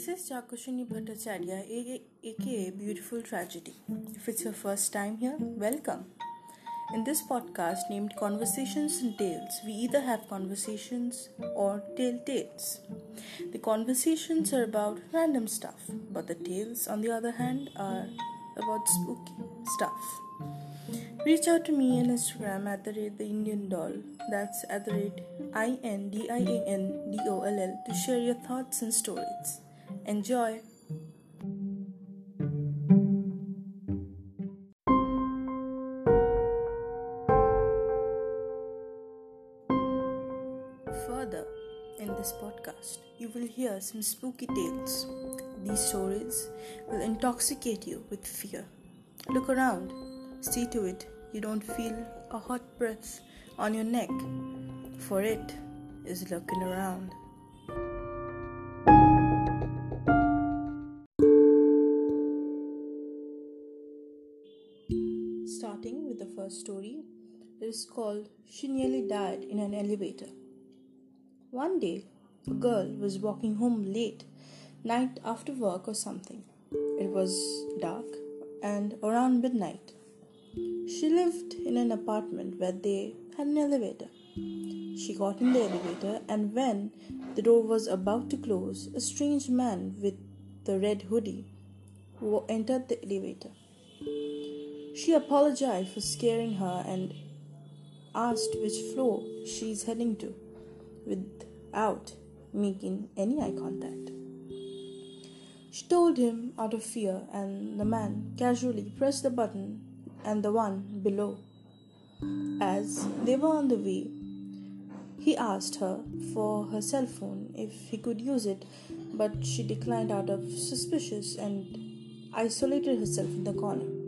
This is Chakushini Bhattacharya, aka Beautiful Tragedy. If it's your first time here, welcome. In this podcast named Conversations and Tales, we either have conversations or tale tales. The conversations are about random stuff, but the tales, on the other hand, are about spooky stuff. Reach out to me on Instagram at the rate the Indian doll. That's at the rate I N D I A N D O L L to share your thoughts and stories. Enjoy! Further, in this podcast, you will hear some spooky tales. These stories will intoxicate you with fear. Look around See to it you don't feel a hot breath on your neck, for it is looking around. Story, it is called She Nearly Died in an Elevator. One day, a girl was walking home late, night after work or something. It was dark and around midnight. She lived in an apartment where they had an elevator. She got in the elevator, and when the door was about to close, a strange man with the red hoodie entered the elevator. She apologized for scaring her and asked which floor she is heading to without making any eye contact. She told him out of fear, and the man casually pressed the button and the one below. As they were on the way, he asked her for her cell phone if he could use it, but she declined out of suspicious and isolated herself in the corner.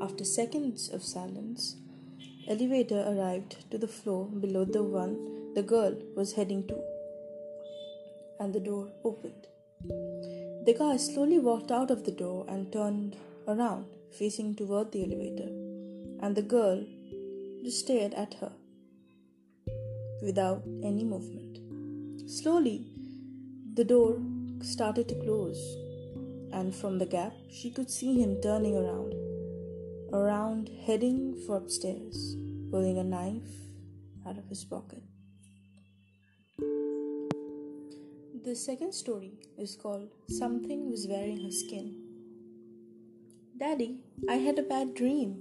After seconds of silence, elevator arrived to the floor below the one the girl was heading to, and the door opened. The guy slowly walked out of the door and turned around facing toward the elevator, and the girl just stared at her without any movement. Slowly, the door started to close, and from the gap, she could see him turning around, heading for upstairs, pulling a knife out of his pocket. The second story is called Something Was Wearing Her Skin. Daddy, I had a bad dream.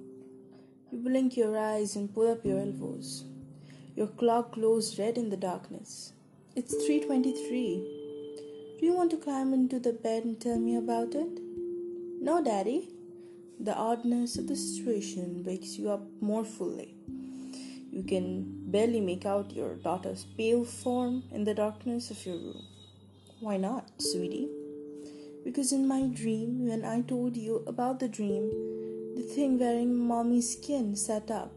You blink your eyes and pull up your elbows. Your clock glows red in the darkness. It's 3:23. Do you want to climb into the bed and tell me about it? No, Daddy. The oddness of the situation wakes you up more fully. You can barely make out your daughter's pale form in the darkness of your room. Why not, sweetie? Because in my dream, when I told you about the dream, the thing wearing mommy's skin sat up.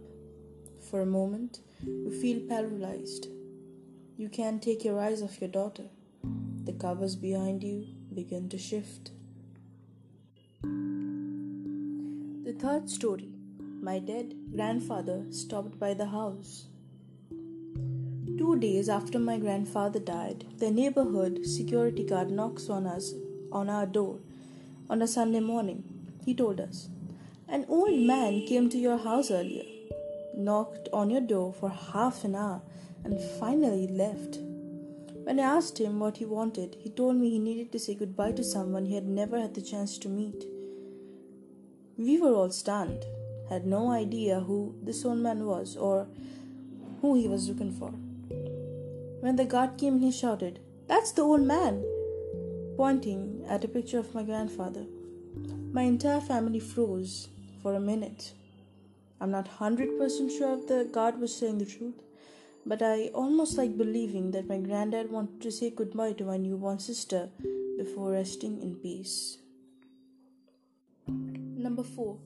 For a moment, you feel paralyzed. You can't take your eyes off your daughter. The covers behind you begin to shift. The third story My dead grandfather stopped by the house. Two days after my grandfather died, the neighborhood security guard knocks on us on our door on a Sunday morning. He told us, An old man came to your house earlier, knocked on your door for half an hour, and finally left. When I asked him what he wanted, he told me he needed to say goodbye to someone he had never had the chance to meet. We were all stunned, had no idea who this old man was or who he was looking for. When the guard came, he shouted, That's the old man! pointing at a picture of my grandfather. My entire family froze for a minute. I'm not 100% sure if the guard was saying the truth, but I almost like believing that my granddad wanted to say goodbye to my newborn sister before resting in peace. Number 4.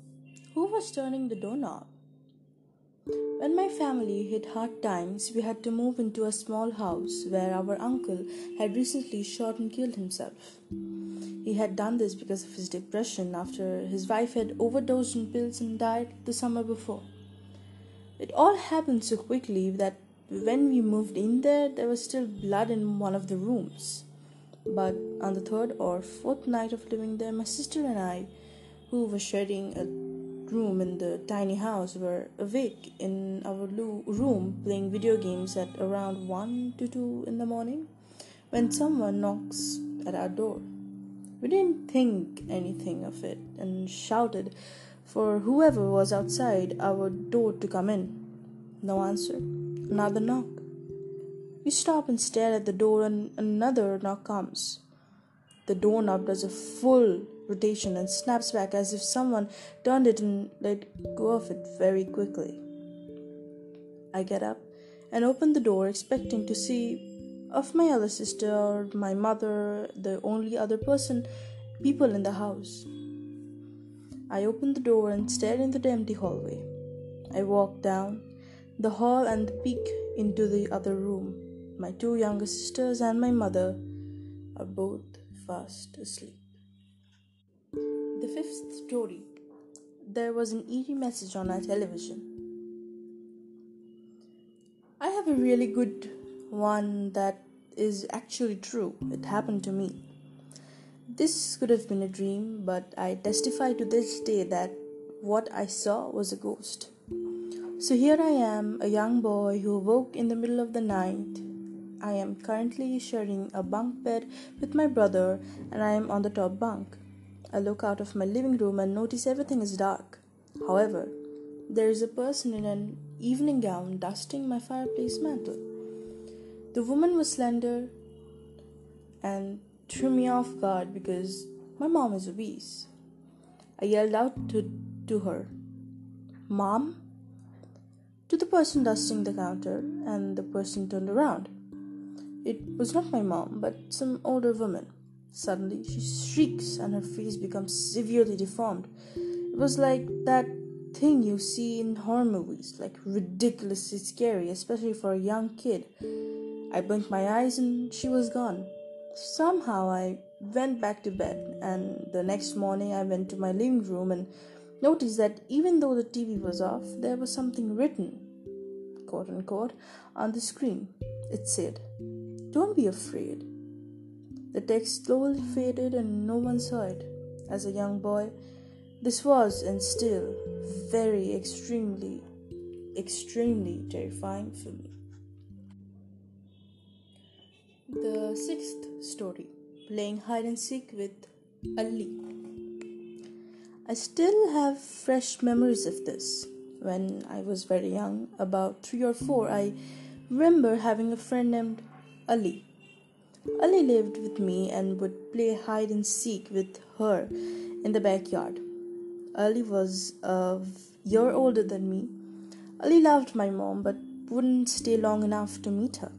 Who was turning the doorknob? When my family hit hard times, we had to move into a small house where our uncle had recently shot and killed himself. He had done this because of his depression after his wife had overdosed on pills and died the summer before. It all happened so quickly that when we moved in there, there was still blood in one of the rooms. But on the third or fourth night of living there, my sister and I, who were sharing a room in the tiny house, were awake in our room playing video games at around 1 to 2 in the morning when someone knocks at our door. We didn't think anything of it and shouted for whoever was outside our door to come in. No answer. Another knock. We stop and stare at the door, and another knock comes. The doorknob does a full rotation and snaps back as if someone turned it and let go of it very quickly. I get up and open the door, expecting to see of my other sister or my mother, the only other person, people in the house. I open the door and stare into the empty hallway. I walk down the hall and peek into the other room. My two younger sisters and my mother are both fast asleep. The fifth story there was an eerie message on our television. I have a really good one that is actually true. It happened to me. This could have been a dream, but I testify to this day that what I saw was a ghost. So here I am, a young boy who woke in the middle of the night. I am currently sharing a bunk bed with my brother, and I am on the top bunk. I look out of my living room and notice everything is dark. However, there is a person in an evening gown dusting my fireplace mantle. The woman was slender and threw me off guard because my mom is obese. I yelled out to, to her, Mom? To the person dusting the counter, and the person turned around. It was not my mom, but some older woman. Suddenly, she shrieks and her face becomes severely deformed. It was like that thing you see in horror movies, like ridiculously scary, especially for a young kid. I blinked my eyes and she was gone. Somehow I went back to bed, and the next morning I went to my living room and noticed that even though the TV was off, there was something written, quote unquote, on the screen. It said, Don't be afraid. The text slowly faded and no one saw it. As a young boy, this was and still very extremely, extremely terrifying for me. The sixth story Playing Hide and Seek with Ali. I still have fresh memories of this. When I was very young, about three or four, I remember having a friend named Ali. Ali lived with me and would play hide and seek with her in the backyard. Ali was a year older than me. Ali loved my mom but wouldn't stay long enough to meet her.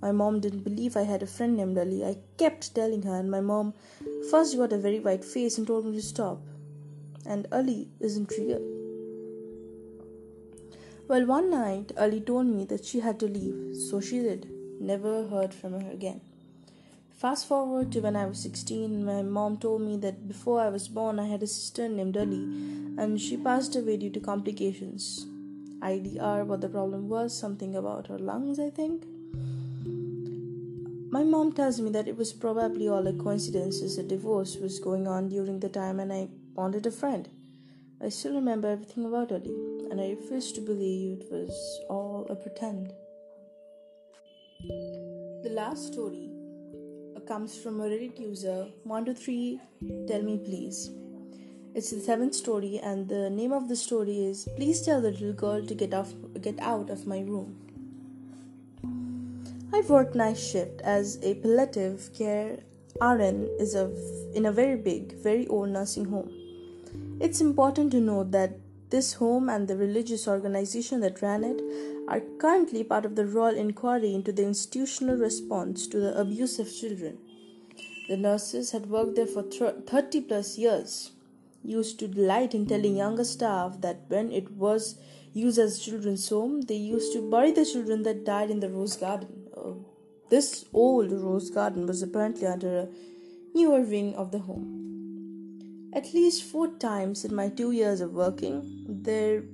My mom didn't believe I had a friend named Ali. I kept telling her, and my mom first got a very white face and told me to stop. And Ali isn't real. Well, one night, Ali told me that she had to leave, so she did. Never heard from her again. Fast forward to when I was 16, my mom told me that before I was born, I had a sister named Ali, and she passed away due to complications. IDR, what the problem was, something about her lungs, I think. My mom tells me that it was probably all a coincidence as a divorce was going on during the time and I wanted a friend. I still remember everything about Ali, and I refuse to believe it was all a pretend. The last story comes from a Reddit user 123 Tell Me Please. It's the seventh story, and the name of the story is Please Tell the Little Girl to Get, off, get Out of My Room. I've worked night shift as a palliative care RN is a, in a very big, very old nursing home. It's important to note that this home and the religious organization that ran it are currently part of the royal inquiry into the institutional response to the abuse of children. The nurses had worked there for 30 plus years, used to delight in telling younger staff that when it was used as children's home, they used to bury the children that died in the rose garden. Uh, this old rose garden was apparently under a newer wing of the home. At least four times in my two years of working, there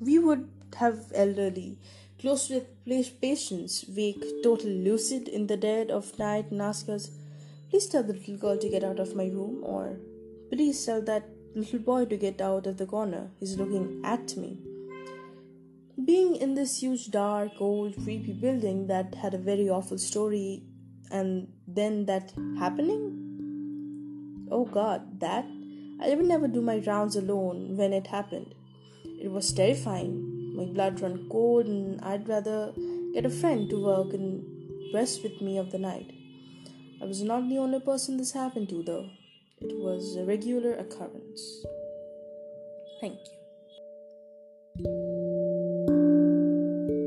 we would have elderly, close their patients, wake, totally lucid in the dead of night, and ask us, Please tell the little girl to get out of my room, or please tell that little boy to get out of the corner. He's looking at me. Being in this huge, dark, old, creepy building that had a very awful story, and then that happening? Oh god, that? I would never do my rounds alone when it happened. It was terrifying. My blood ran cold, and I'd rather get a friend to work and rest with me of the night. I was not the only person this happened to, though. It was a regular occurrence. Thank you.